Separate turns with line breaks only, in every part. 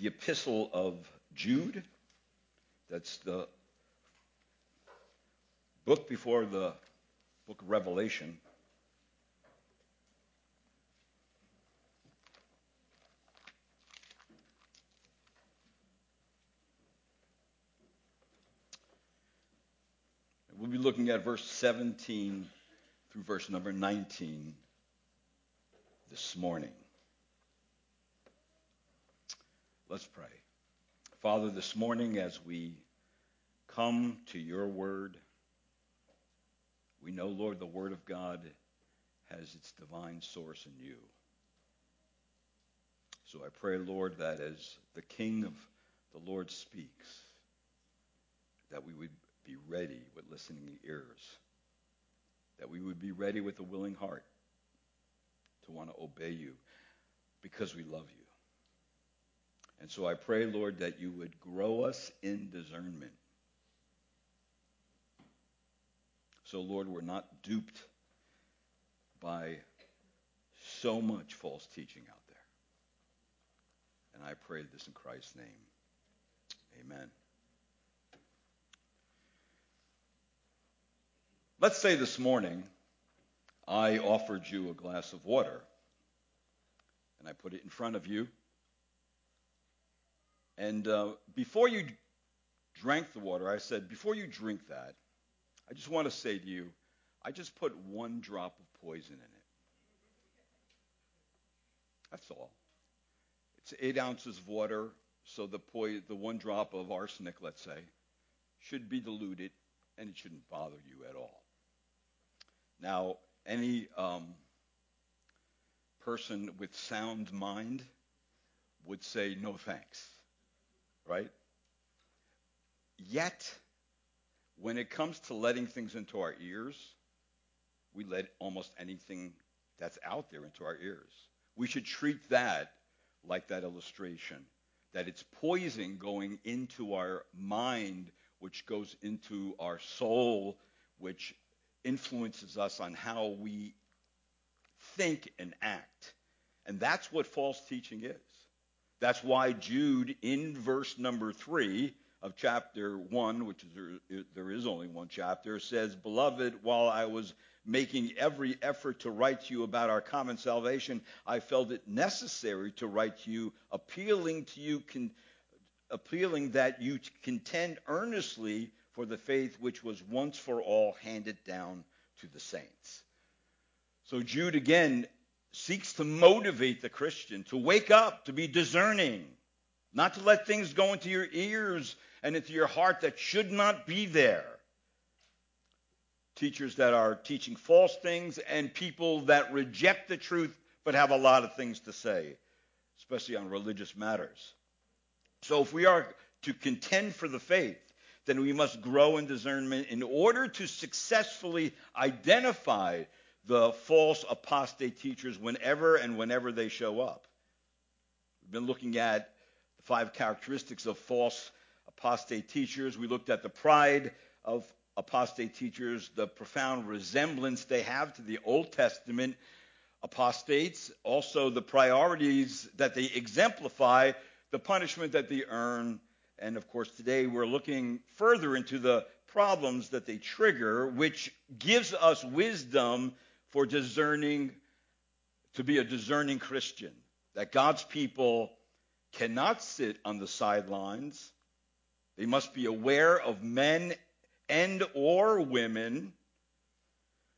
the Epistle of Jude. That's the book before the book of Revelation. We'll be looking at verse 17 through verse number 19 this morning. Let's pray. Father, this morning as we come to your word, we know, Lord, the word of God has its divine source in you. So I pray, Lord, that as the King of the Lord speaks, that we would be ready with listening ears, that we would be ready with a willing heart to want to obey you because we love you. And so I pray, Lord, that you would grow us in discernment. So, Lord, we're not duped by so much false teaching out there. And I pray this in Christ's name. Amen. Let's say this morning I offered you a glass of water and I put it in front of you. And uh, before you drank the water, I said, before you drink that, I just want to say to you, I just put one drop of poison in it. That's all. It's eight ounces of water, so the, po- the one drop of arsenic, let's say, should be diluted, and it shouldn't bother you at all. Now, any um, person with sound mind would say no thanks, right? Yet, when it comes to letting things into our ears, we let almost anything that's out there into our ears. We should treat that like that illustration, that it's poison going into our mind, which goes into our soul, which influences us on how we think and act. And that's what false teaching is. That's why Jude, in verse number three of chapter one, which is there is only one chapter, says, Beloved, while I was making every effort to write to you about our common salvation, I felt it necessary to write to you, appealing to you, con- appealing that you contend earnestly for the faith which was once for all handed down to the saints. So Jude again seeks to motivate the Christian to wake up, to be discerning, not to let things go into your ears and into your heart that should not be there. Teachers that are teaching false things and people that reject the truth but have a lot of things to say, especially on religious matters. So if we are to contend for the faith, then we must grow in discernment in order to successfully identify the false apostate teachers whenever and whenever they show up. We've been looking at the five characteristics of false apostate teachers. We looked at the pride of apostate teachers, the profound resemblance they have to the Old Testament apostates, also the priorities that they exemplify, the punishment that they earn, and of course, today we're looking further into the problems that they trigger, which gives us wisdom for discerning, to be a discerning Christian. That God's people cannot sit on the sidelines. They must be aware of men and or women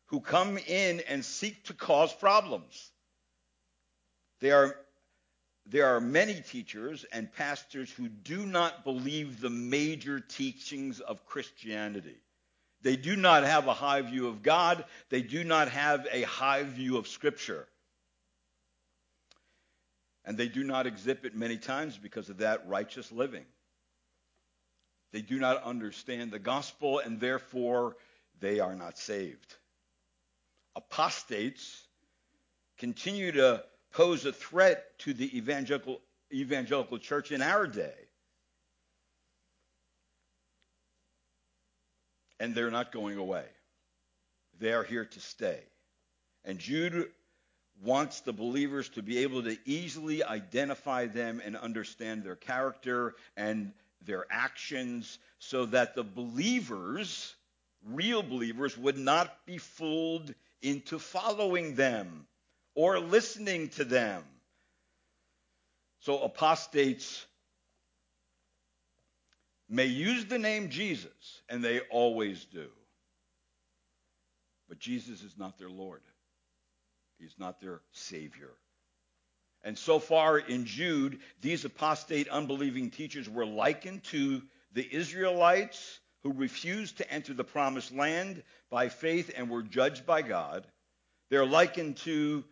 who come in and seek to cause problems. They are there are many teachers and pastors who do not believe the major teachings of Christianity. They do not have a high view of God. They do not have a high view of Scripture. And they do not exhibit many times because of that righteous living. They do not understand the gospel and therefore they are not saved. Apostates continue to pose a threat to the evangelical, evangelical church in our day. And they're not going away. They are here to stay. And Jude wants the believers to be able to easily identify them and understand their character and their actions so that the believers, real believers, would not be fooled into following them or listening to them. So apostates may use the name Jesus, and they always do. But Jesus is not their Lord. He's not their Savior. And so far in Jude, these apostate, unbelieving teachers were likened to the Israelites who refused to enter the promised land by faith and were judged by God. They're likened to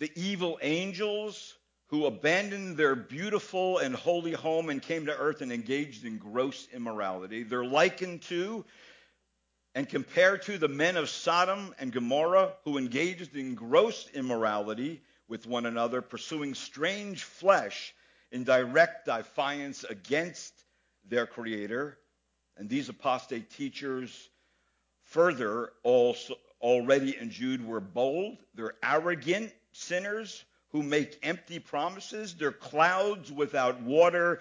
the evil angels who abandoned their beautiful and holy home and came to earth and engaged in gross immorality. They're likened to and compared to the men of Sodom and Gomorrah who engaged in gross immorality with one another, pursuing strange flesh in direct defiance against their Creator. And these apostate teachers, further, also already in Jude, were bold. They're arrogant sinners who make empty promises. They're clouds without water.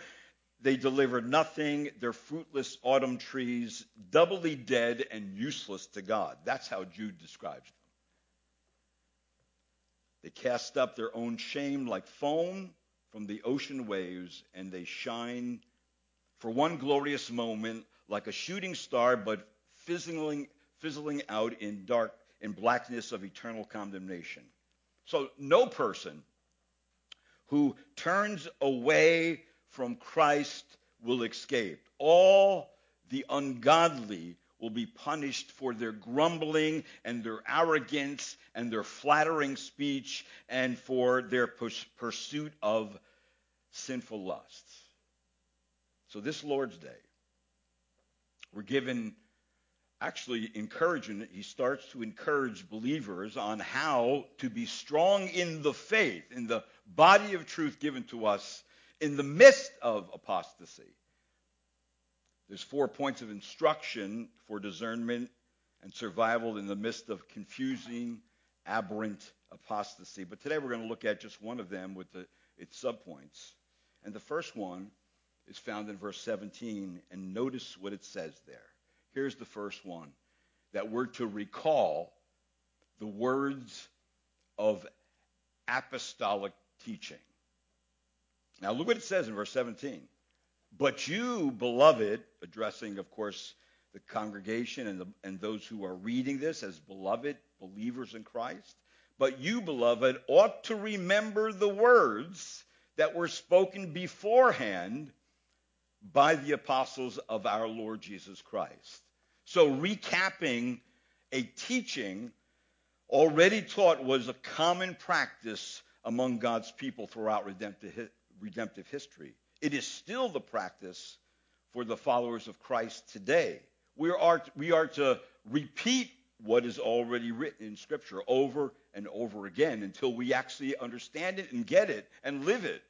They deliver nothing. They're fruitless autumn trees, doubly dead and useless to God. That's how Jude describes them. They cast up their own shame like foam from the ocean waves, and they shine for one glorious moment like a shooting star, but fizzling, fizzling out in dark, in blackness of eternal condemnation. So no person who turns away from Christ will escape. All the ungodly will be punished for their grumbling and their arrogance and their flattering speech and for their pursuit of sinful lusts. So, this Lord's Day, we're given actually encouraging, he starts to encourage believers on how to be strong in the faith, in the body of truth given to us in the midst of apostasy. There's four points of instruction for discernment and survival in the midst of confusing, aberrant apostasy. But today we're going to look at just one of them with the, its subpoints. And the first one is found in verse 17. And notice what it says there. Here's the first one that we're to recall the words of apostolic teaching. Now, look what it says in verse 17. But you, beloved, addressing, of course, the congregation and, the, and those who are reading this as beloved believers in Christ, but you, beloved, ought to remember the words that were spoken beforehand by the apostles of our Lord Jesus Christ. So, recapping a teaching already taught was a common practice among God's people throughout redemptive, history. It is still the practice for the followers of Christ today. We are, we are to repeat what is already written in Scripture over and over again until we actually understand it and get it and live it.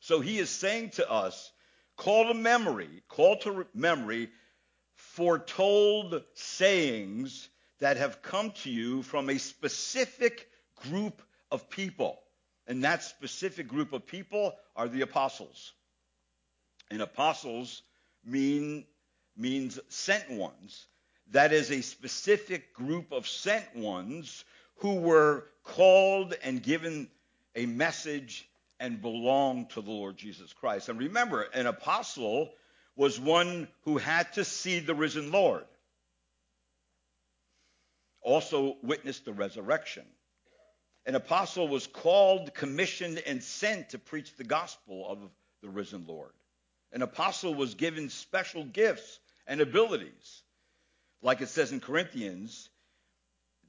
So he is saying to us, call to memory, call to memory foretold sayings that have come to you from a specific group of people. And that specific group of people are the apostles. And apostles mean, means sent ones. That is a specific group of sent ones who were called and given a message and belong to the Lord Jesus Christ. And remember, an apostle was one who had to see the risen Lord, also witnessed the resurrection. An apostle was called, commissioned, and sent to preach the gospel of the risen Lord. An apostle was given special gifts and abilities. Like it says in Corinthians,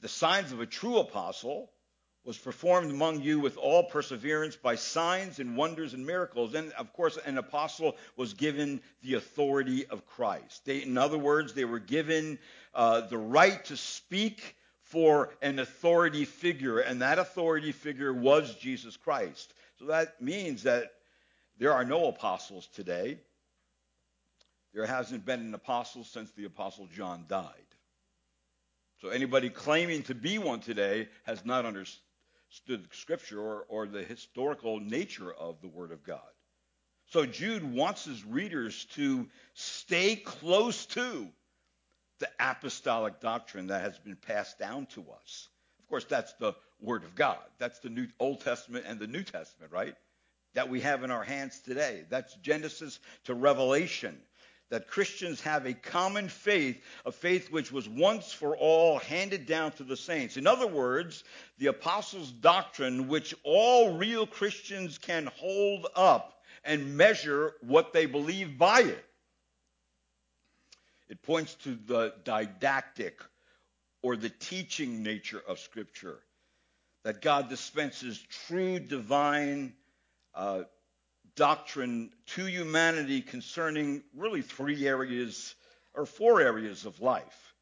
the signs of a true apostle was performed among you with all perseverance by signs and wonders and miracles. And of course, an apostle was given the authority of Christ. They, in other words, they were given uh, the right to speak for an authority figure, and that authority figure was Jesus Christ. So that means that there are no apostles today. There hasn't been an apostle since the apostle John died. So anybody claiming to be one today has not understood understood Scripture or, or the historical nature of the Word of God. So Jude wants his readers to stay close to the apostolic doctrine that has been passed down to us. Of course, that's the Word of God. That's the New Old Testament and the New Testament, right? That we have in our hands today. That's Genesis to Revelation. That Christians have a common faith, a faith which was once for all handed down to the saints. In other words, the apostles' doctrine, which all real Christians can hold up and measure what they believe by it. It points to the didactic or the teaching nature of Scripture, that God dispenses true divine uh, doctrine to humanity concerning really three areas or four areas of life.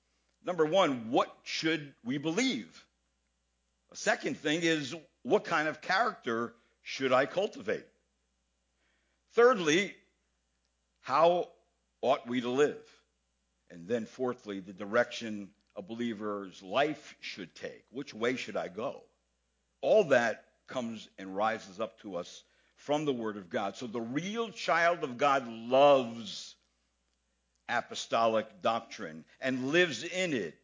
Number one, what should we believe? A second thing is, what kind of character should I cultivate? Thirdly, how ought we to live? And then fourthly, the direction a believer's life should take. Which way should I go? All that comes and rises up to us from the Word of God. So the real child of God loves apostolic doctrine and lives in it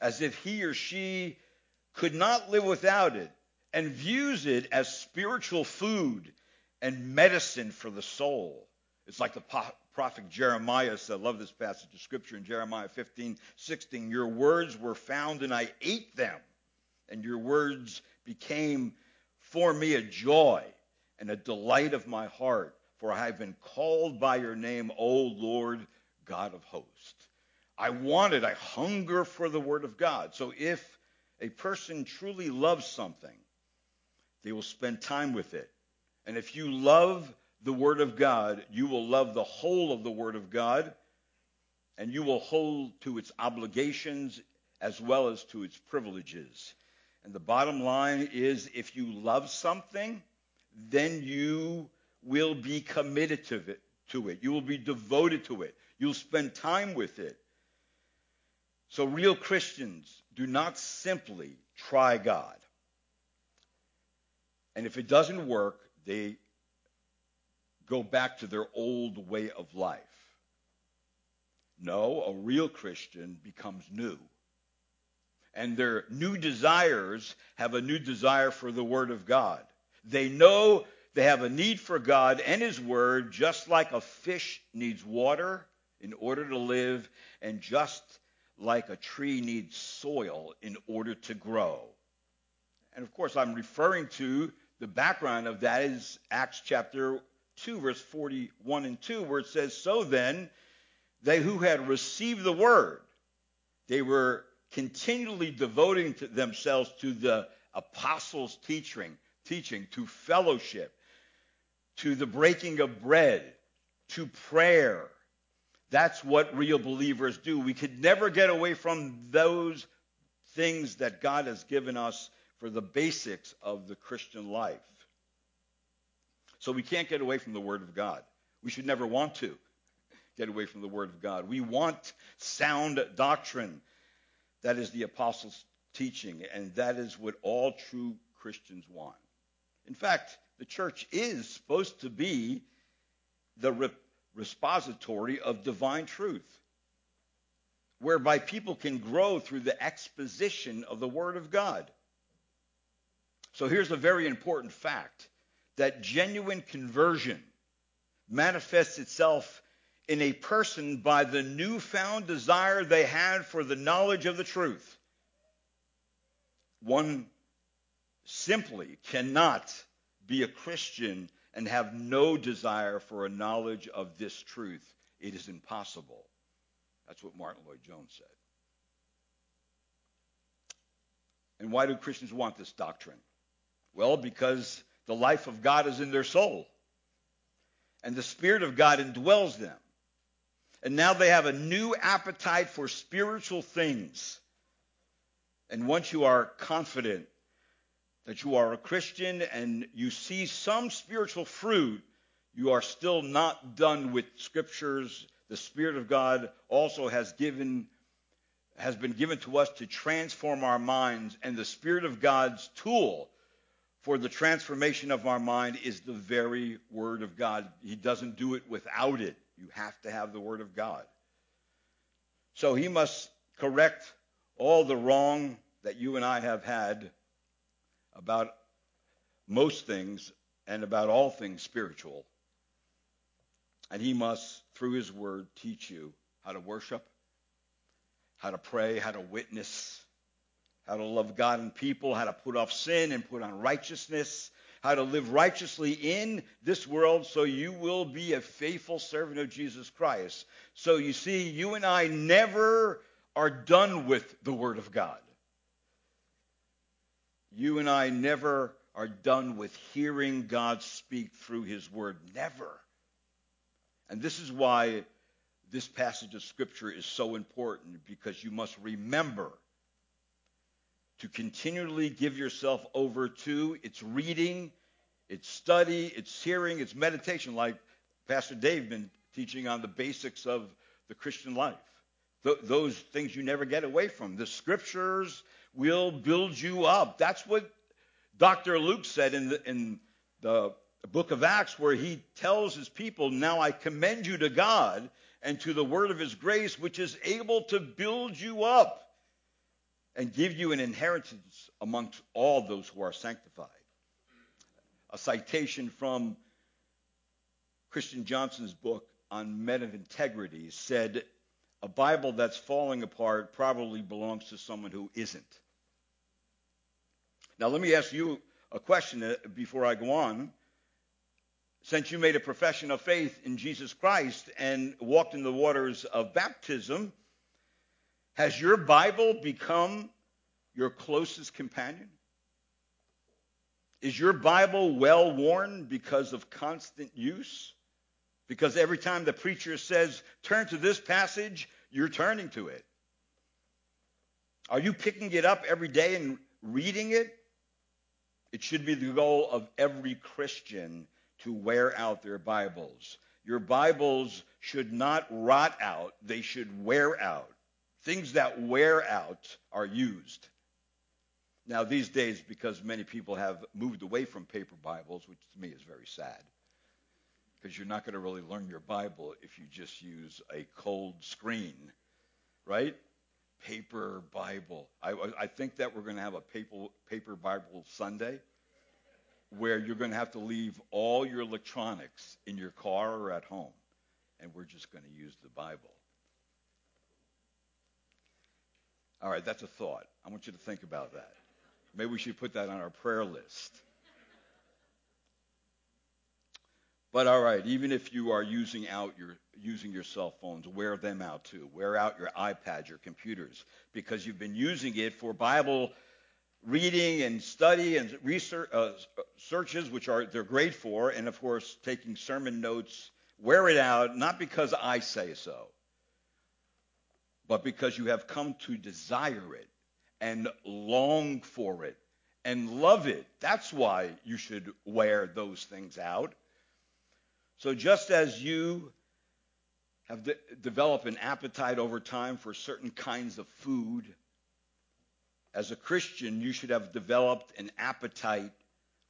as if he or she could not live without it and views it as spiritual food and medicine for the soul. It's like the prophet Jeremiah said. I love this passage of scripture in Jeremiah 15, 16. Your words were found and I ate them, and your words became for me a joy and a delight of my heart, for I have been called by your name, O Lord God of hosts. I want it. I hunger for the word of God. So if a person truly loves something, they will spend time with it. And if you love the Word of God, you will love the whole of the Word of God, and you will hold to its obligations as well as to its privileges. And the bottom line is if you love something, then you will be committed to it, to it. You will be devoted to it. You'll spend time with it. So, real Christians do not simply try God. And if it doesn't work, they go back to their old way of life. No, a real Christian becomes new. And their new desires have a new desire for the Word of God. They know they have a need for God and His Word, just like a fish needs water in order to live, and just like a tree needs soil in order to grow. And of course, I'm referring to the background of that is Acts chapter 2, verse 41 and 2, where it says, So then, they who had received the word, they were continually devoting to themselves to the apostles' teaching, teaching, to fellowship, to the breaking of bread, to prayer. That's what real believers do. We could never get away from those things that God has given us for the basics of the Christian life. So we can't get away from the Word of God. We should never want to get away from the Word of God. We want sound doctrine. That is the apostles' teaching, and that is what all true Christians want. In fact, the church is supposed to be the re- repository of divine truth, whereby people can grow through the exposition of the Word of God. So here's a very important fact that genuine conversion manifests itself in a person by the newfound desire they had for the knowledge of the truth. One simply cannot be a Christian and have no desire for a knowledge of this truth. It is impossible. That's what Martyn Lloyd-Jones said. And why do Christians want this doctrine? Well, because the life of God is in their soul. And the Spirit of God indwells them. And now they have a new appetite for spiritual things. And once you are confident that you are a Christian and you see some spiritual fruit, you are still not done with scriptures. The Spirit of God also has given has been given to us to transform our minds, and the Spirit of God's tool for the transformation of our mind is the very Word of God. He doesn't do it without it. You have to have the Word of God. So he must correct all the wrong that you and I have had about most things and about all things spiritual. And he must, through his word, teach you how to worship, how to pray, how to witness, how to love God and people, how to put off sin and put on righteousness, how to live righteously in this world so you will be a faithful servant of Jesus Christ. So you see, you and I never are done with the Word of God. You and I never are done with hearing God speak through His Word. Never. And this is why this passage of Scripture is so important because you must remember to continually give yourself over to its reading, its study, its hearing, its meditation, like Pastor Dave been teaching on the basics of the Christian life. Th- those things you never get away from. The scriptures will build you up. That's what Dr. Luke said in the, in the book of Acts, where he tells his people, Now I commend you to God and to the word of his grace, which is able to build you up and give you an inheritance amongst all those who are sanctified. A citation from Christian Johnson's book on men of integrity said, A Bible that's falling apart probably belongs to someone who isn't. Now, let me ask you a question uh, before I go on. Since you made a profession of faith in Jesus Christ and walked in the waters of baptism, has your Bible become your closest companion? Is your Bible well worn because of constant use? Because every time the preacher says, turn to this passage, you're turning to it. Are you picking it up every day and reading it? It should be the goal of every Christian to wear out their Bibles. Your Bibles should not rot out, they should wear out. Things that wear out are used. Now, these days, because many people have moved away from paper Bibles, which to me is very sad, because you're not going to really learn your Bible if you just use a cold screen, right? Paper Bible. I, I think that we're going to have a paper, paper Bible Sunday where you're going to have to leave all your electronics in your car or at home, and we're just going to use the Bible. All right, that's a thought. I want you to think about that. Maybe we should put that on our prayer list. But all right, even if you are using out your using your cell phones, wear them out too. Wear out your iPads, your computers, because you've been using it for Bible reading and study and research uh, searches, which are they're great for, and of course taking sermon notes. Wear it out, not because I say so, but because you have come to desire it and long for it and love it. That's why you should wear those things out. So just as you have de- developed an appetite over time for certain kinds of food, as a Christian, you should have developed an appetite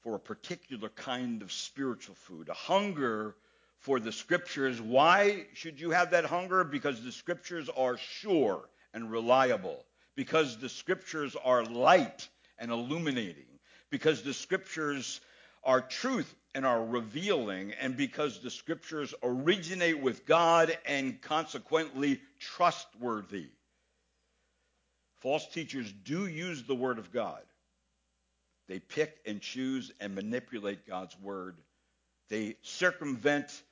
for a particular kind of spiritual food, a hunger for the scriptures. Why should you have that hunger? Because the scriptures are sure and reliable. Because the scriptures are light and illuminating. Because the scriptures are truth and are revealing. And because the scriptures originate with God and consequently trustworthy. False teachers do use the word of God. They pick and choose and manipulate God's word. They circumvent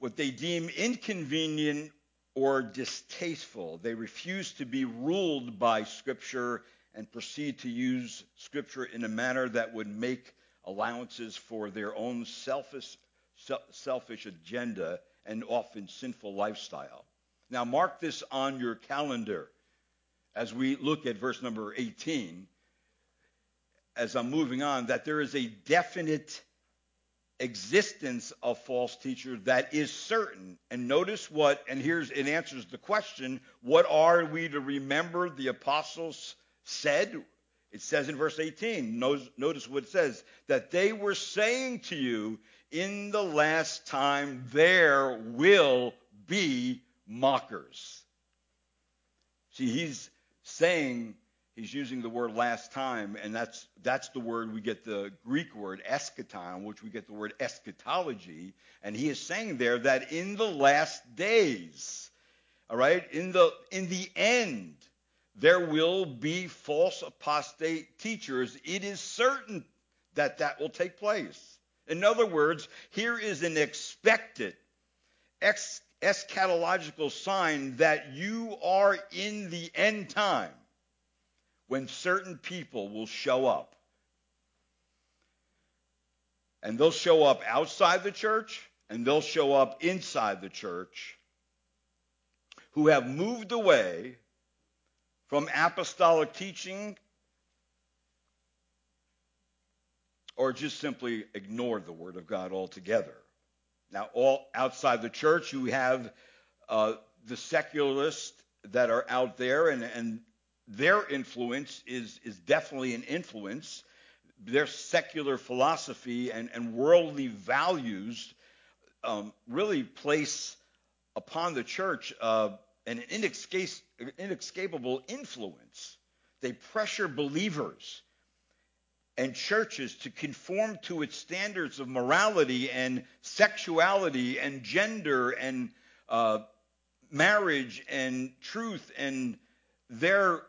what they deem inconvenient or distasteful. They refuse to be ruled by Scripture and proceed to use Scripture in a manner that would make allowances for their own selfish, selfish agenda and often sinful lifestyle. Now, mark this on your calendar as we look at verse number 18, as I'm moving on, that there is a definite existence of false teachers that is certain. And notice what, and here's, it answers the question what are we to remember the apostles said It says in verse 18, notice what it says, that they were saying to you, in the last time there will be mockers. See, he's saying, he's using the word last time, and that's, that's the word we get the Greek word eschaton, which we get the word eschatology. And he is saying there that in the last days, all right, in the, in the end, there will be false apostate teachers. It is certain that that will take place. In other words, here is an expected ex- eschatological sign that you are in the end time when certain people will show up. And they'll show up outside the church and they'll show up inside the church who have moved away from apostolic teaching or just simply ignore the Word of God altogether. Now, all outside the church, you have uh, the secularists that are out there, and, and their influence is, is definitely an influence. Their secular philosophy and, and worldly values um, really place upon the church uh, an inescapable influence. They pressure believers and churches to conform to its standards of morality and sexuality and gender and uh, marriage and truth and their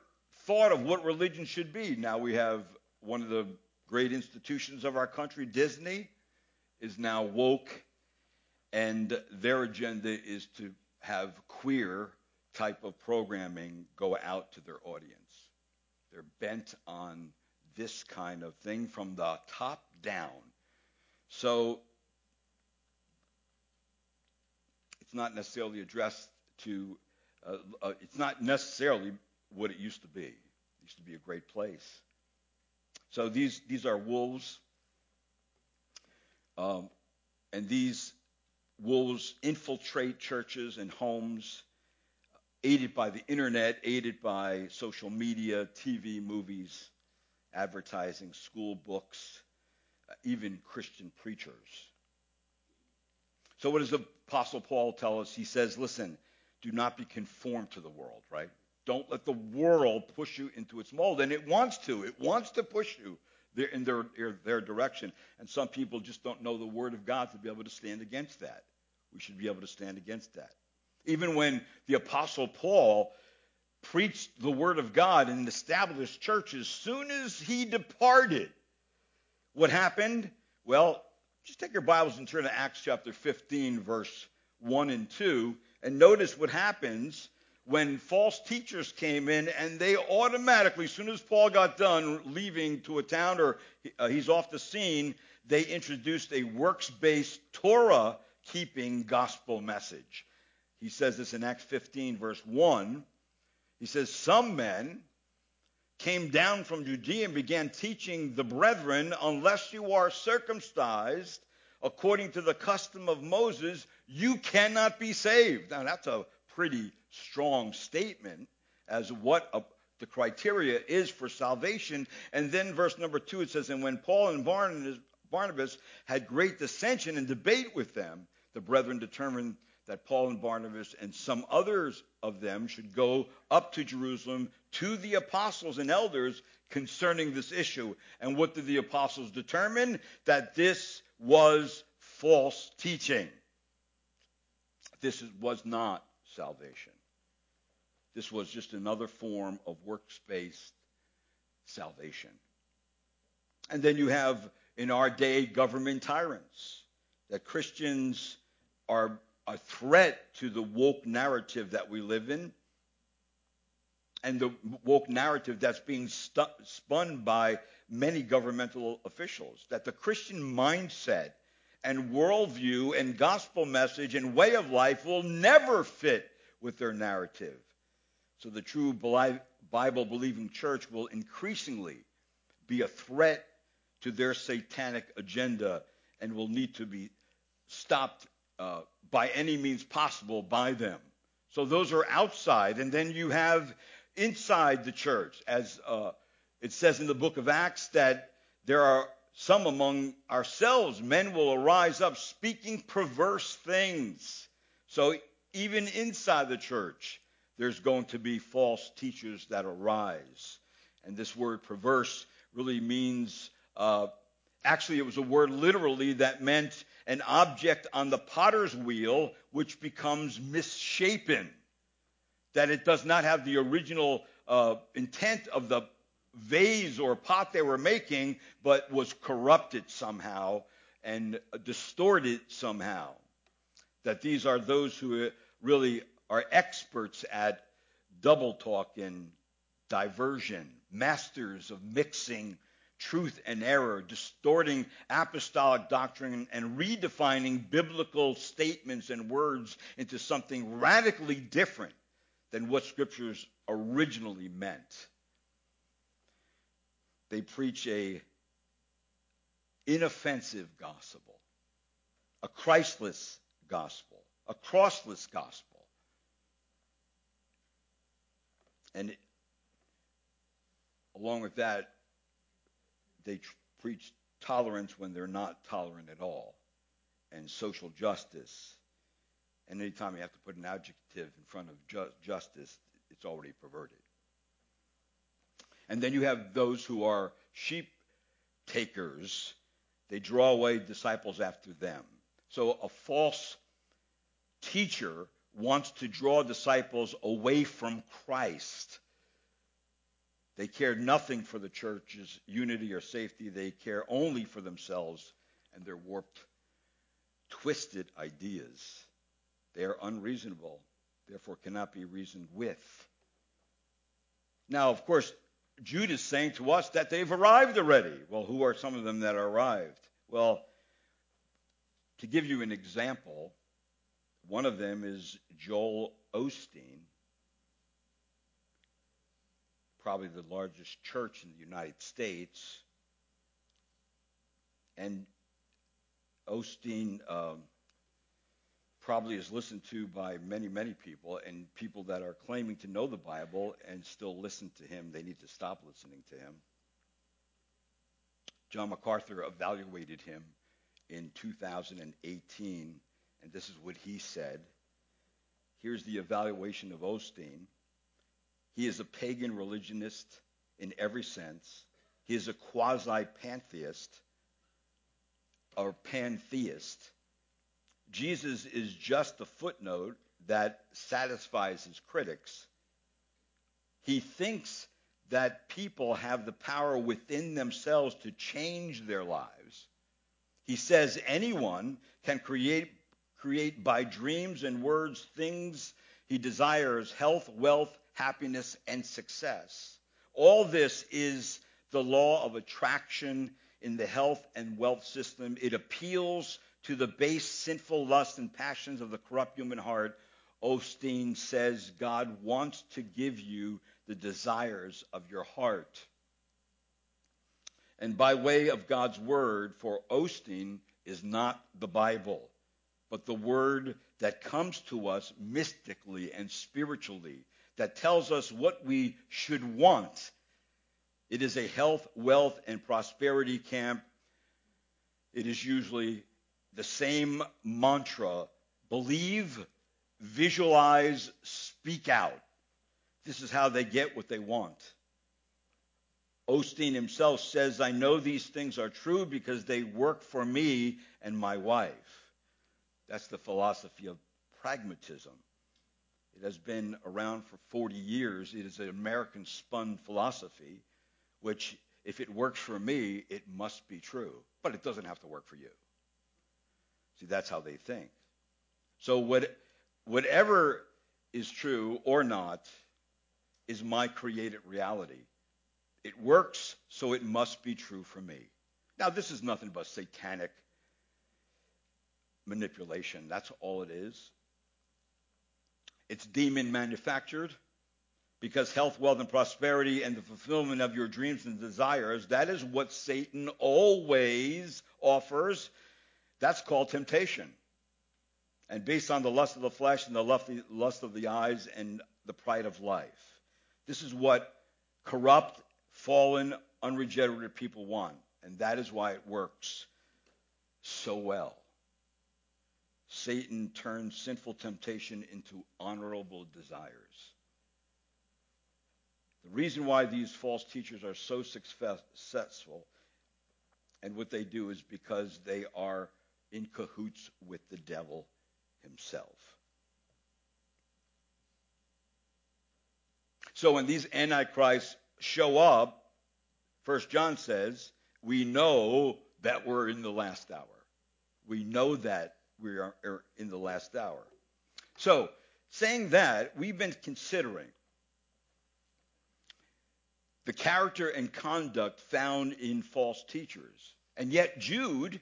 thought of what religion should be. Now we have one of the great institutions of our country, Disney, is now woke, and their agenda is to have queer type of programming go out to their audience. They're bent on this kind of thing from the top down. So it's not necessarily addressed to, uh, uh, it's not necessarily what it used to be. It used to be a great place. So these, these are wolves. Um, and these wolves infiltrate churches and homes, aided by the internet, aided by social media, TV, movies advertising, school books, uh, even Christian preachers. So, what does the Apostle Paul tell us? He says, listen, do not be conformed to the world, right? Don't let the world push you into its mold. And it wants to. It wants to push you in their, their direction. And some people just don't know the Word of God to be able to stand against that. We should be able to stand against that. Even when the Apostle Paul preached the word of God and established churches. Soon as he departed, what happened? Well, just take your Bibles and turn to Acts chapter 15, verse 1 and 2, and notice what happens when false teachers came in and they automatically, as soon as Paul got done leaving to a town or uh, he's off the scene, they introduced a works based Torah keeping gospel message. He says this in Acts 15, verse 1. He says, Some men came down from Judea and began teaching the brethren, unless you are circumcised according to the custom of Moses, you cannot be saved. Now, that's a pretty strong statement as what a, the criteria is for salvation. And then, verse number two, it says, And when Paul and Barnabas, Barnabas had great dissension and debate with them, the brethren determined that Paul and Barnabas and some others of them should go up to Jerusalem to the apostles and elders concerning this issue. And what did the apostles determine? That this was false teaching. This was not salvation. This was just another form of works based salvation. And then you have in our day government tyrants, that Christians are a threat to the woke narrative that we live in and the woke narrative that's being stu- spun by many governmental officials. That the Christian mindset and worldview and gospel message and way of life will never fit with their narrative. So the true Bible believing church will increasingly be a threat to their satanic agenda and will need to be stopped uh, by any means possible by them. So those are outside. And then you have inside the church, as uh, It says in the book of Acts that there are some among ourselves, men will arise up speaking perverse things. So even inside the church, there's going to be false teachers that arise. And this word perverse really means, uh, actually, it was a word literally that meant an object on the potter's wheel which becomes misshapen, that it does not have the original uh, intent of the vase or pot they were making, but was corrupted somehow and distorted somehow. That these are those who really are experts at double talk and diversion, masters of mixing truth and error, distorting apostolic doctrine, and redefining biblical statements and words into something radically different than what scriptures originally meant. They preach a inoffensive gospel, a Christless gospel, a crossless gospel. And along with that, they tr- preach tolerance when they're not tolerant at all, and social justice. And anytime you have to put an adjective in front of ju- justice, it's already perverted. And then you have those who are sheep takers. They draw away disciples after them. So a false teacher wants to draw disciples away from Christ. They care nothing for the church's unity or safety. They care only for themselves and their warped, twisted ideas. They are unreasonable, therefore cannot be reasoned with. Now, of course, Jude is saying to us that they've arrived already. Well, who are some of them that arrived? Well, to give you an example, one of them is Joel Osteen, probably the largest church in the United States. And Osteen um, probably is listened to by many, many people, and people that are claiming to know the Bible and still listen to him, they need to stop listening to him. John MacArthur evaluated him in 2018, and this is what he said. Here's the evaluation of Osteen. He is a pagan religionist in every sense. He is a quasi pantheist or pantheist Jesus is just a footnote that satisfies his critics. He thinks that people have the power within themselves to change their lives. He says anyone can create create by dreams and words things he desires, health, wealth, happiness and success. All this is the law of attraction in the health and wealth system. It appeals to the base sinful lusts and passions of the corrupt human heart, Osteen says God wants to give you the desires of your heart. And by way of God's word, for Osteen is not the Bible, but the word that comes to us mystically and spiritually, that tells us what we should want. It is a health, wealth, and prosperity camp. It is usually the same mantra believe, visualize, speak out. This is how they get what they want. Osteen himself says, I know these things are true because they work for me and my wife. That's the philosophy of pragmatism. It has been around for 40 years. It is an American spun philosophy, which, if it works for me, it must be true. But it doesn't have to work for you. See, that's how they think. So what, whatever is true or not is my created reality. It works, so it must be true for me. Now, this is nothing but satanic manipulation. That's all it is. It's demon manufactured because health, wealth, and prosperity and the fulfillment of your dreams and desires, that is what Satan always offers. That's called temptation. And based on the lust of the flesh and the lust of the eyes and the pride of life. This is what corrupt, fallen, unregenerated people want. And that is why it works so well. Satan turns sinful temptation into honorable desires. The reason why these false teachers are so successful and what they do is because they are in cahoots with the devil himself. So when these antichrists show up, First John says, we know that we're in the last hour. We know that we are er, in the last hour. So, saying that, we've been considering the character and conduct found in false teachers. And yet, Jude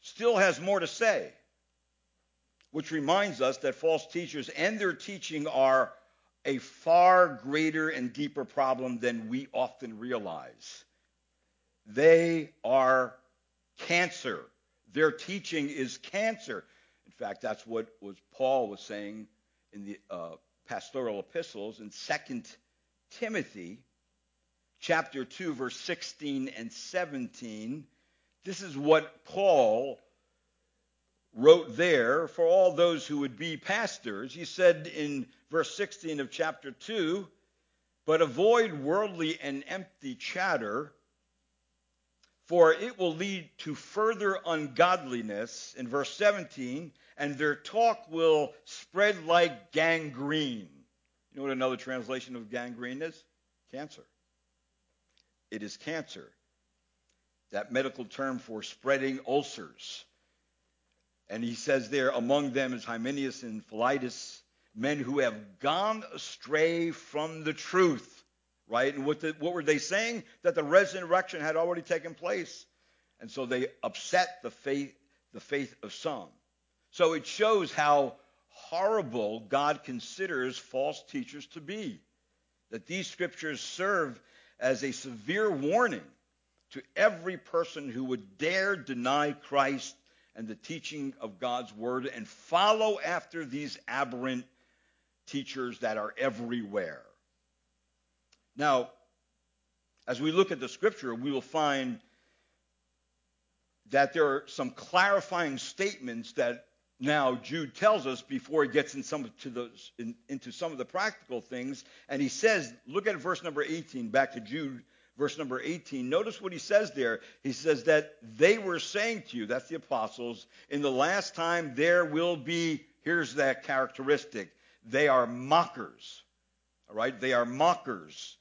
still has more to say, which reminds us that false teachers and their teaching are a far greater and deeper problem than we often realize. They are cancer. Their teaching is cancer. In fact, that's what was Paul was saying in the uh, pastoral epistles in 2 Timothy chapter 2 verse 16 and 17. This is what Paul wrote there for all those who would be pastors. He said in verse 16 of chapter 2, but avoid worldly and empty chatter for it will lead to further ungodliness in verse 17, and their talk will spread like gangrene. You know what another translation of gangrene is? Cancer. It is cancer. That medical term for spreading ulcers. And he says there, among them is Hymenaeus and Philetus, men who have gone astray from the truth right? And what, the, what were they saying? That the resurrection had already taken place. And so they upset the faith, the faith of some. So it shows how horrible God considers false teachers to be. That these scriptures serve as a severe warning to every person who would dare deny Christ and the teaching of God's word and follow after these aberrant teachers that are everywhere. Now, as we look at the scripture, we will find that there are some clarifying statements that now Jude tells us before he gets in some those, in, into some of the practical things. And he says, look at verse number 18, back to Jude, verse number 18. Notice what he says there. He says that they were saying to you, that's the apostles, in the last time there will be, here's that characteristic, they are mockers. All right? They are mockers.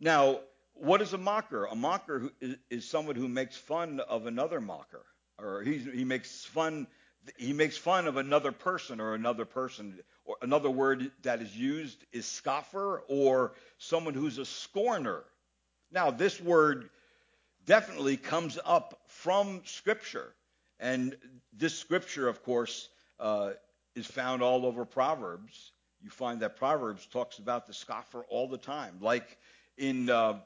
Now, what is a mocker? A mocker is someone who makes fun of another mocker, or he makes fun he makes fun of another person or another person. Or another word that is used is scoffer or someone who's a scorner. Now, this word definitely comes up from Scripture, and this Scripture, of course, uh, is found all over Proverbs. You find that Proverbs talks about the scoffer all the time, like in uh,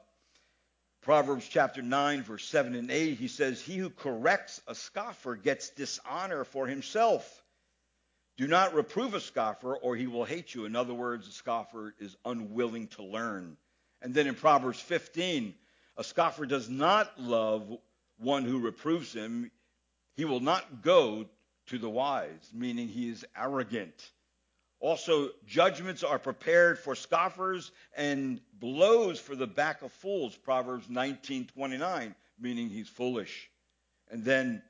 Proverbs chapter 9, verse 7 and 8, he says, He who corrects a scoffer gets dishonor for himself. Do not reprove a scoffer, or he will hate you. In other words, a scoffer is unwilling to learn. And then in Proverbs 15, a scoffer does not love one who reproves him. He will not go to the wise, meaning he is arrogant. Also, judgments are prepared for scoffers and blows for the back of fools. Proverbs 19:29, meaning he's foolish. And then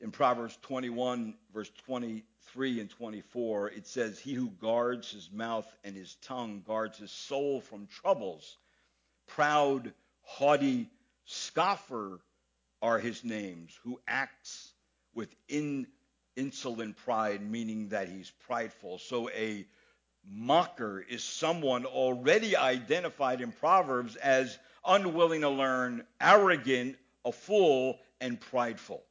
in Proverbs 21, verse 23 and 24, it says, He who guards his mouth and his tongue guards his soul from troubles. Proud, haughty, scoffer are his names, who acts with in insolent pride, meaning that he's prideful. So a mocker is someone already identified in Proverbs as unwilling to learn, arrogant, a fool, and prideful.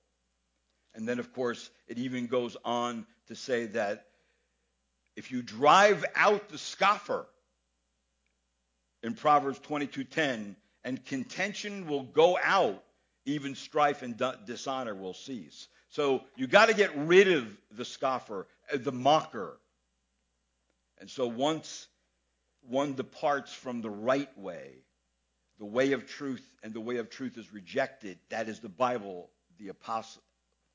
And then, of course, it even goes on to say that if you drive out the scoffer in Proverbs 22:10, and contention will go out, even strife and dishonor will cease. So you got to get rid of the scoffer, uh, the mocker. And so once one departs from the right way, the way of truth, and the way of truth is rejected, that is the Bible, the, apostle,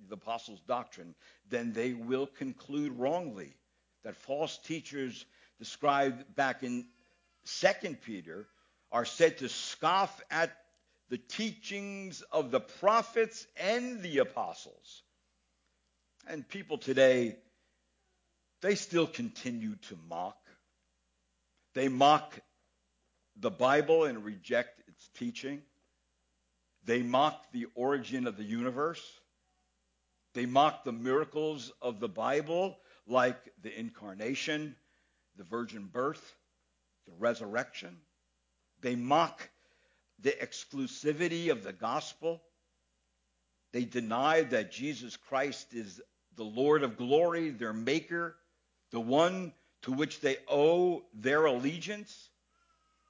the apostles' doctrine, then they will conclude wrongly that false teachers described back in 2 Peter are said to scoff at the teachings of the prophets and the apostles. And people today, they still continue to mock. They mock the Bible and reject its teaching. They mock the origin of the universe. They mock the miracles of the Bible, like the incarnation, the virgin birth, the resurrection. They mock the exclusivity of the gospel. They deny that Jesus Christ is the Lord of glory, their maker, the one to which they owe their allegiance.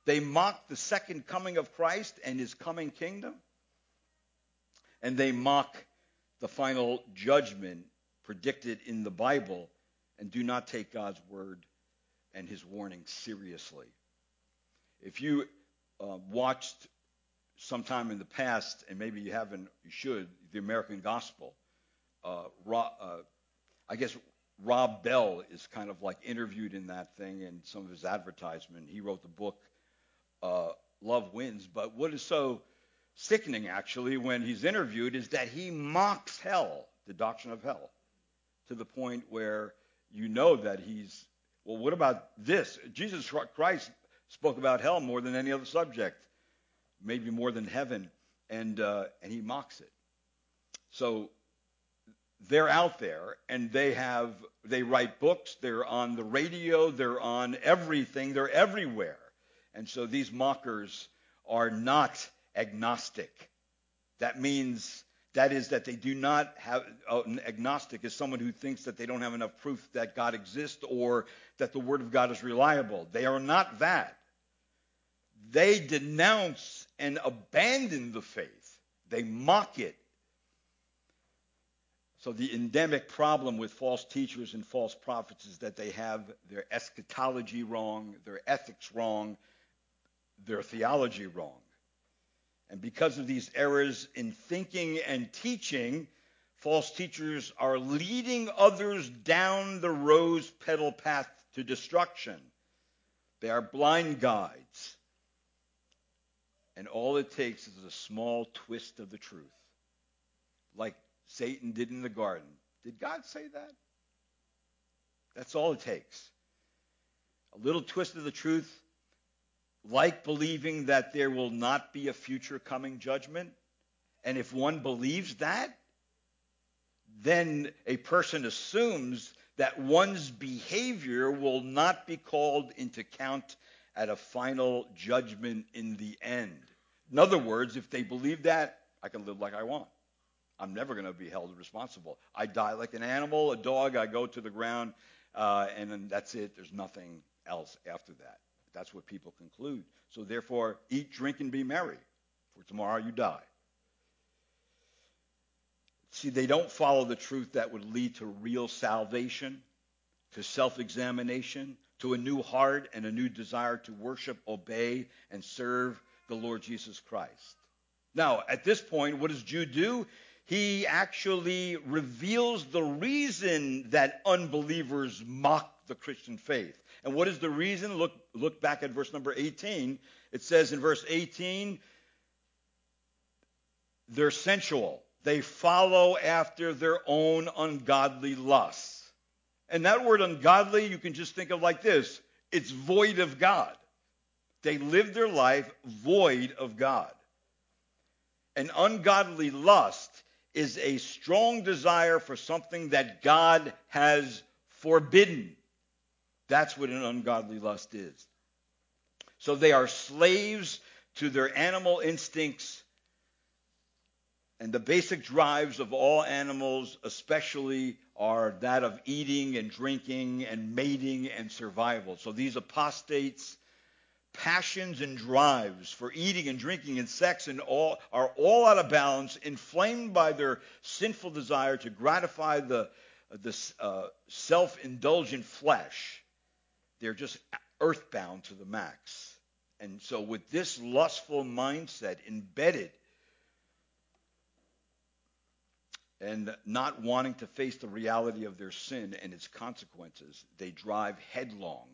They mock the second coming of Christ and his coming kingdom. And they mock the final judgment predicted in the Bible and do not take God's word and his warning seriously. If you uh, watched sometime in the past, and maybe you haven't, you should, the American Gospel, uh, Rob, uh, I guess Rob Bell is kind of like interviewed in that thing and some of his advertisement. He wrote the book uh, Love Wins. But what is so sickening, actually, when he's interviewed is that he mocks hell, the doctrine of hell, to the point where you know that he's, well, what about this? Jesus Christ spoke about hell more than any other subject, maybe more than heaven, and, uh, and he mocks it. So they're out there and they have they write books they're on the radio they're on everything they're everywhere. And so these mockers are not agnostic. That means that is that they do not have uh, an agnostic is someone who thinks that they don't have enough proof that god exists or that the word of god is reliable. They are not that. They denounce and abandon the faith they mock it so the endemic problem with false teachers and false prophets is that they have their eschatology wrong, their ethics wrong, their theology wrong. And because of these errors in thinking and teaching, false teachers are leading others down the rose petal path to destruction. They are blind guides. And all it takes is a small twist of the truth. Like Satan did in the garden. Did God say that? That's all it takes. A little twist of the truth, like believing that there will not be a future coming judgment. And if one believes that, then a person assumes that one's behavior will not be called into count at a final judgment in the end. In other words, if they believe that, I can live like I want. I'm never going to be held responsible. I die like an animal, a dog, I go to the ground, uh, and then that's it. There's nothing else after that. That's what people conclude. So therefore, eat, drink, and be merry, for tomorrow you die. See, they don't follow the truth that would lead to real salvation, to self examination, to a new heart and a new desire to worship, obey, and serve the Lord Jesus Christ. Now, at this point, what does Jude do? he actually reveals the reason that unbelievers mock the Christian faith. And what is the reason? Look, look back at verse number 18. It says in verse 18, they're sensual. They follow after their own ungodly lusts. And that word ungodly, you can just think of like this it's void of God. They live their life void of God. An ungodly lust is a strong desire for something that God has forbidden. That's what an ungodly lust is. So they are slaves to their animal instincts and the basic drives of all animals, especially, are that of eating and drinking and mating and survival. So these apostates passions and drives for eating and drinking and sex and all are all out of balance, inflamed by their sinful desire to gratify the, the uh, self-indulgent flesh. They're just earthbound to the max. And so, with this lustful mindset embedded and not wanting to face the reality of their sin and its consequences, they drive headlong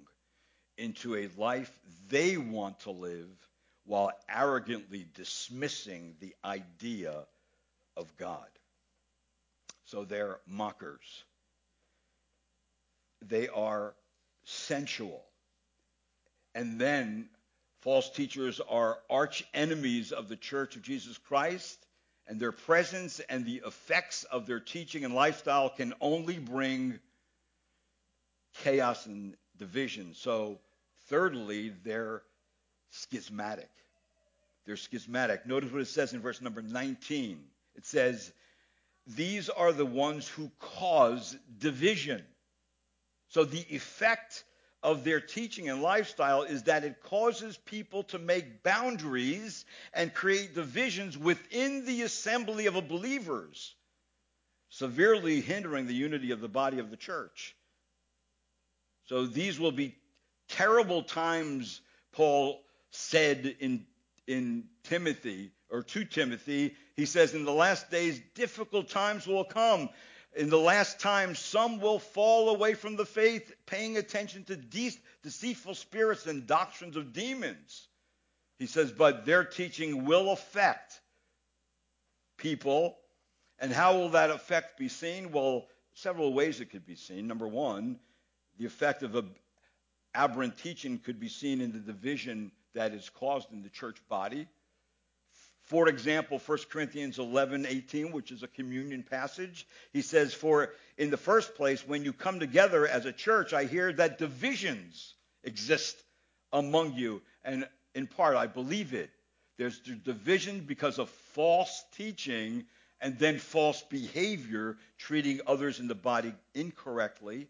into a life they want to live while arrogantly dismissing the idea of God. So they're mockers. They are sensual. And then false teachers are arch enemies of the church of Jesus Christ, and their presence and the effects of their teaching and lifestyle can only bring chaos and division. So, thirdly, they're schismatic. They're schismatic. Notice what it says in verse number 19. It says, These are the ones who cause division. So the effect of their teaching and lifestyle is that it causes people to make boundaries and create divisions within the assembly of believers, severely hindering the unity of the body of the church. So these will be terrible times, Paul said in, in Timothy, or to Timothy. He says, In the last days, difficult times will come in the last time, some will fall away from the faith, paying attention to de- deceitful spirits and doctrines of demons. He says, but their teaching will affect people. And how will that effect be seen? Well, several ways it could be seen. Number one, the effect of aberrant teaching could be seen in the division that is caused in the church body. For example, 1 Corinthians 11, 18, which is a communion passage, he says, For in the first place, when you come together as a church, I hear that divisions exist among you. And in part, I believe it. There's division because of false teaching and then false behavior, treating others in the body incorrectly.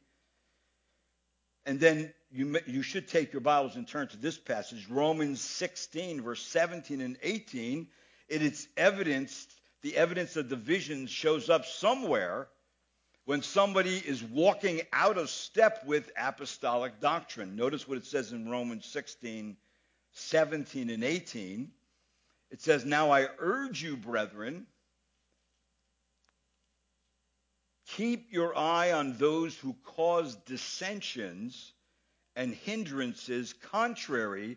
And then you, you should take your Bibles and turn to this passage, Romans 16, verse 17 and 18 it is evidenced, the evidence of division shows up somewhere when somebody is walking out of step with apostolic doctrine. Notice what it says in Romans 16, 17, and 18. It says, Now I urge you, brethren, keep your eye on those who cause dissensions and hindrances contrary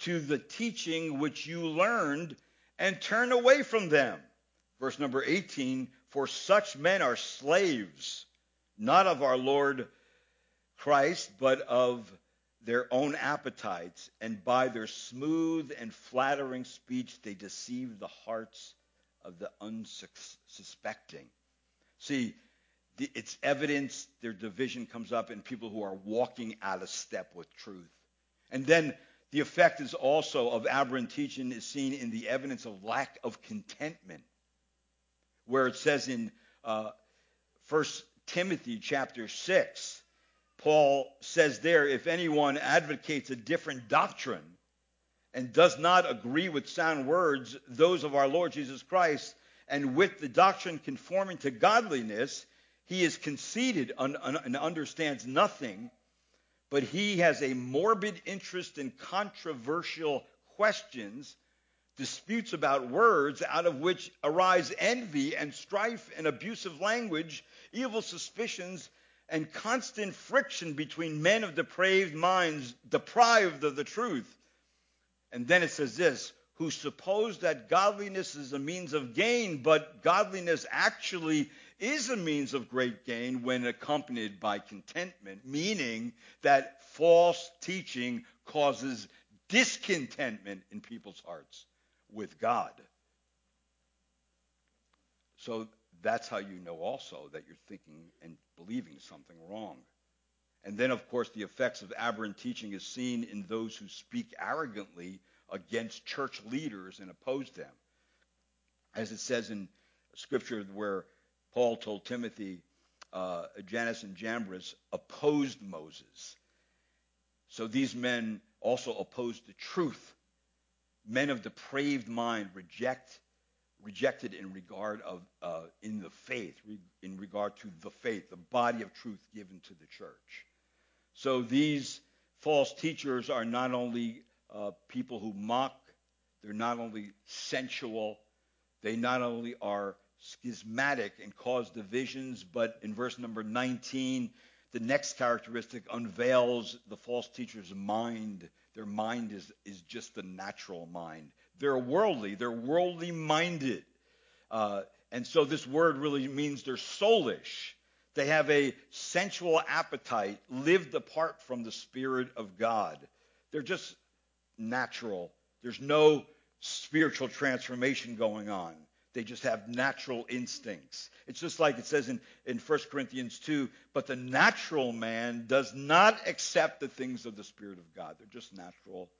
to the teaching which you learned and turn away from them. Verse number 18 For such men are slaves, not of our Lord Christ, but of their own appetites, and by their smooth and flattering speech they deceive the hearts of the unsuspecting. See, it's evidence their division comes up in people who are walking out of step with truth. And then the effect is also of aberrant teaching is seen in the evidence of lack of contentment, where it says in uh, 1 Timothy chapter 6, Paul says there, if anyone advocates a different doctrine and does not agree with sound words, those of our Lord Jesus Christ, and with the doctrine conforming to godliness, he is conceited and understands nothing but he has a morbid interest in controversial questions, disputes about words, out of which arise envy and strife and abusive language, evil suspicions, and constant friction between men of depraved minds, deprived of the truth. And then it says this who suppose that godliness is a means of gain, but godliness actually is a means of great gain when accompanied by contentment, meaning that false teaching causes discontentment in people's hearts with God. So that's how you know also that you're thinking and believing something wrong. And then, of course, the effects of aberrant teaching is seen in those who speak arrogantly against church leaders and oppose them. As it says in Scripture, where Paul told Timothy, uh, Jannes and Jambres opposed Moses. So these men also opposed the truth. Men of depraved mind reject, rejected in regard of uh, in the faith, in regard to the faith, the body of truth given to the church. So these false teachers are not only uh, people who mock, they're not only sensual, they not only are schismatic and cause divisions, but in verse number 19, the next characteristic unveils the false teacher's mind. Their mind is, is just the natural mind. They're worldly, they're worldly minded. Uh, and so this word really means they're soulish. They have a sensual appetite lived apart from the Spirit of God. They're just natural. There's no spiritual transformation going on. They just have natural instincts. It's just like it says in, in 1 Corinthians 2 but the natural man does not accept the things of the Spirit of God. They're just natural.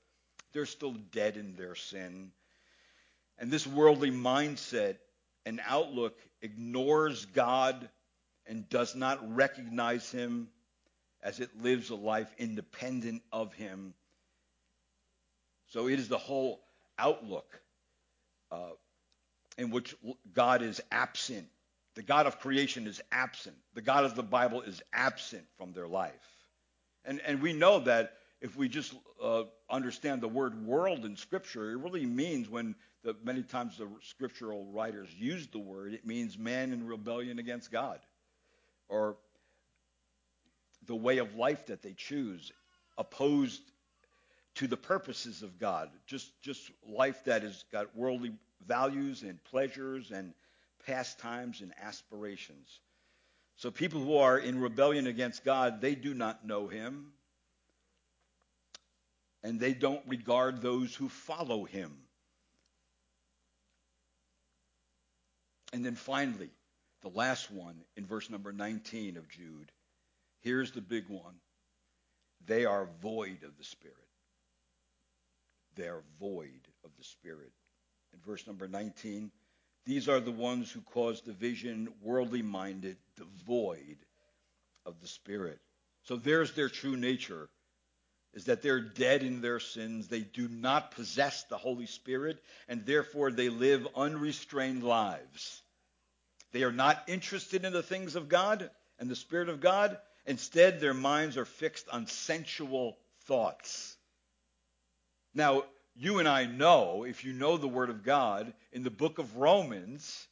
They're still dead in their sin. And this worldly mindset and outlook ignores God and does not recognize Him as it lives a life independent of Him. So it is the whole outlook. Uh, in which God is absent. The God of creation is absent. The God of the Bible is absent from their life. And, and we know that if we just uh, understand the word world in Scripture, it really means when the, many times the scriptural writers use the word, it means man in rebellion against God or the way of life that they choose opposed to the purposes of God. Just, just life that has got worldly values and pleasures and pastimes and aspirations. So people who are in rebellion against God, they do not know him. And they don't regard those who follow him. And then finally, the last one in verse number 19 of Jude. Here's the big one. They are void of the Spirit. They are void of the Spirit in verse number 19. These are the ones who cause division, worldly minded, devoid of the Spirit. So there's their true nature, is that they're dead in their sins. They do not possess the Holy Spirit, and therefore they live unrestrained lives. They are not interested in the things of God and the Spirit of God. Instead, their minds are fixed on sensual thoughts. Now, you and I know, if you know the Word of God, in the book of Romans,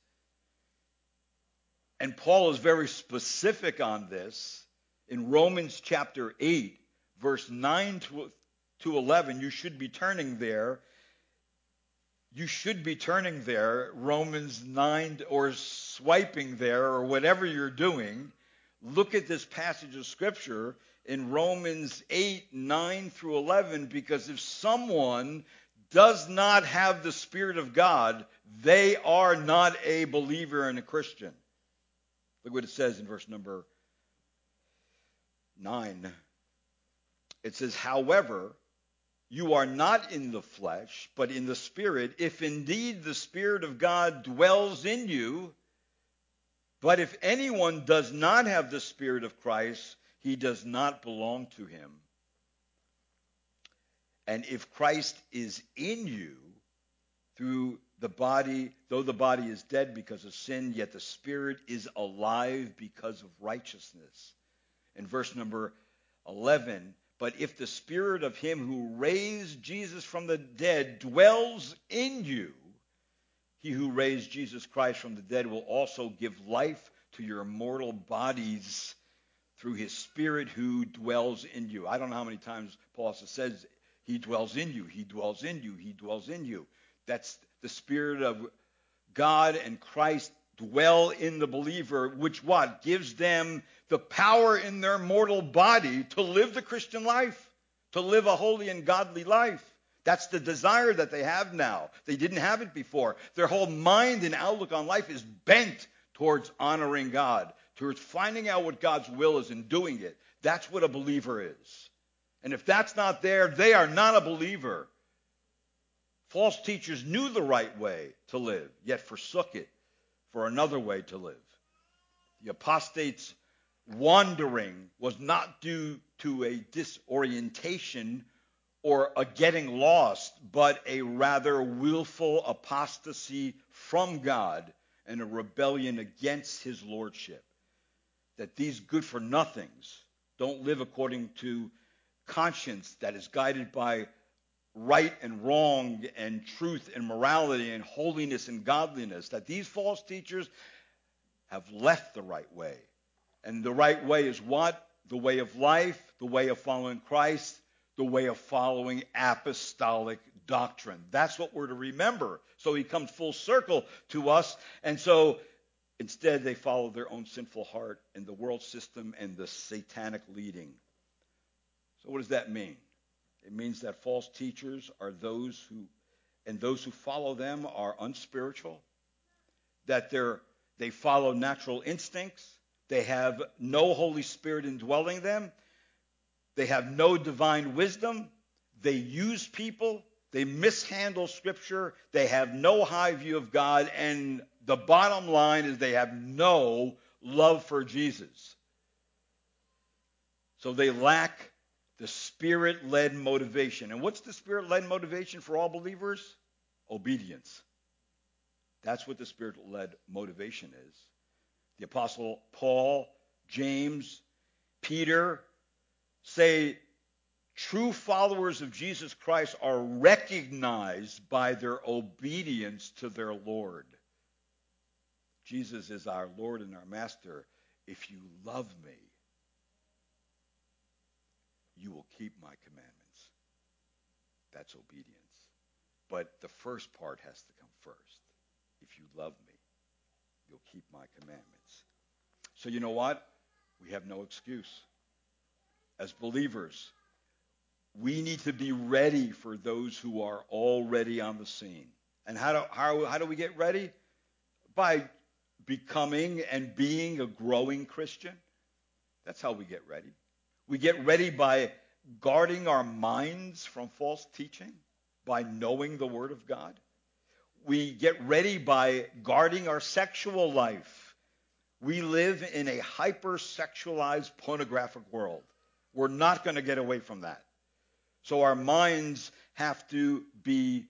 and Paul is very specific on this, in Romans chapter 8, verse 9 to, to 11, you should be turning there. You should be turning there, Romans 9, or swiping there, or whatever you're doing. Look at this passage of Scripture in Romans 8, 9 through 11, because if someone does not have the Spirit of God, they are not a believer and a Christian. Look what it says in verse number 9. It says, However, you are not in the flesh, but in the Spirit, if indeed the Spirit of God dwells in you. But if anyone does not have the Spirit of Christ, he does not belong to him. And if Christ is in you through the body, though the body is dead because of sin, yet the spirit is alive because of righteousness. In verse number 11, but if the spirit of him who raised Jesus from the dead dwells in you, he who raised Jesus Christ from the dead will also give life to your mortal bodies through his spirit who dwells in you. I don't know how many times Paul says he dwells in you, he dwells in you, he dwells in you. That's the spirit of God and Christ dwell in the believer, which what? Gives them the power in their mortal body to live the Christian life, to live a holy and godly life. That's the desire that they have now. They didn't have it before. Their whole mind and outlook on life is bent towards honoring God, towards finding out what God's will is and doing it. That's what a believer is. And if that's not there, they are not a believer. False teachers knew the right way to live, yet forsook it for another way to live. The apostate's wandering was not due to a disorientation or a getting lost, but a rather willful apostasy from God and a rebellion against his lordship. That these good for nothings don't live according to conscience that is guided by right and wrong and truth and morality and holiness and godliness, that these false teachers have left the right way. And the right way is what? The way of life, the way of following Christ, the way of following apostolic doctrine. That's what we're to remember. So he comes full circle to us. And so instead, they follow their own sinful heart and the world system and the satanic leading. So, what does that mean? It means that false teachers are those who, and those who follow them are unspiritual, that they're, they follow natural instincts, they have no Holy Spirit indwelling them, they have no divine wisdom, they use people, they mishandle Scripture, they have no high view of God, and the bottom line is they have no love for Jesus. So they lack the spirit led motivation. And what's the spirit led motivation for all believers? Obedience. That's what the spirit led motivation is. The Apostle Paul, James, Peter say true followers of Jesus Christ are recognized by their obedience to their Lord. Jesus is our Lord and our Master. If you love me, you will keep my commandments. That's obedience. But the first part has to come first. If you love me, you'll keep my commandments. So you know what? We have no excuse. As believers, we need to be ready for those who are already on the scene. And how do, how, how do we get ready? By becoming and being a growing Christian. That's how we get ready. We get ready by guarding our minds from false teaching, by knowing the Word of God. We get ready by guarding our sexual life. We live in a hypersexualized pornographic world. We're not going to get away from that. So our minds have to be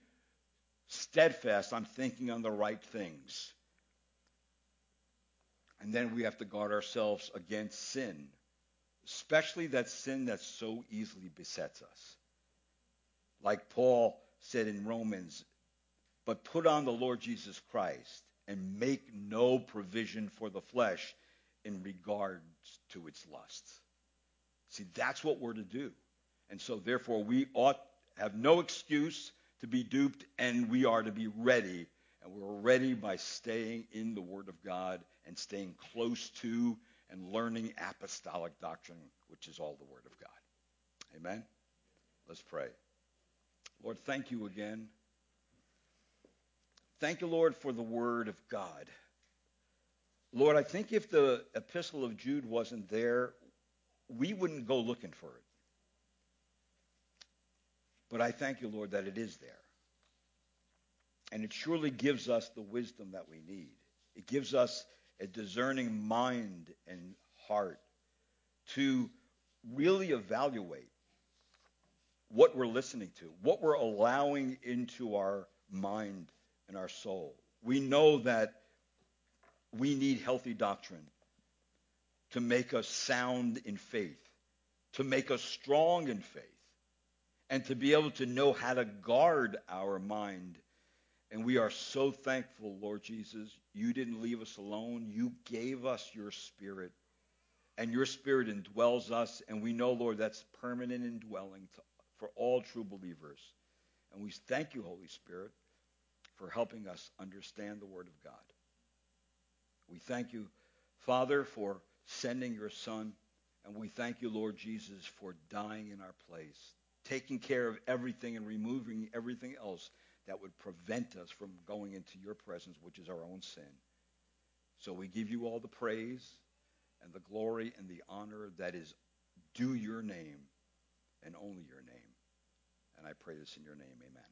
steadfast on thinking on the right things. And then we have to guard ourselves against sin especially that sin that so easily besets us. Like Paul said in Romans, but put on the Lord Jesus Christ and make no provision for the flesh in regards to its lusts. See, that's what we're to do. And so, therefore, we ought have no excuse to be duped, and we are to be ready. And we're ready by staying in the Word of God and staying close to and learning apostolic doctrine, which is all the Word of God. Amen? Let's pray. Lord, thank you again. Thank you, Lord, for the Word of God. Lord, I think if the epistle of Jude wasn't there, we wouldn't go looking for it. But I thank you, Lord, that it is there. And it surely gives us the wisdom that we need. It gives us a discerning mind and heart to really evaluate what we're listening to, what we're allowing into our mind and our soul. We know that we need healthy doctrine to make us sound in faith, to make us strong in faith, and to be able to know how to guard our mind and we are so thankful, Lord Jesus. You didn't leave us alone. You gave us your spirit. And your spirit indwells us. And we know, Lord, that's permanent indwelling to, for all true believers. And we thank you, Holy Spirit, for helping us understand the Word of God. We thank you, Father, for sending your Son. And we thank you, Lord Jesus, for dying in our place, taking care of everything and removing everything else that would prevent us from going into your presence, which is our own sin. So we give you all the praise and the glory and the honor that is due your name and only your name. And I pray this in your name. Amen.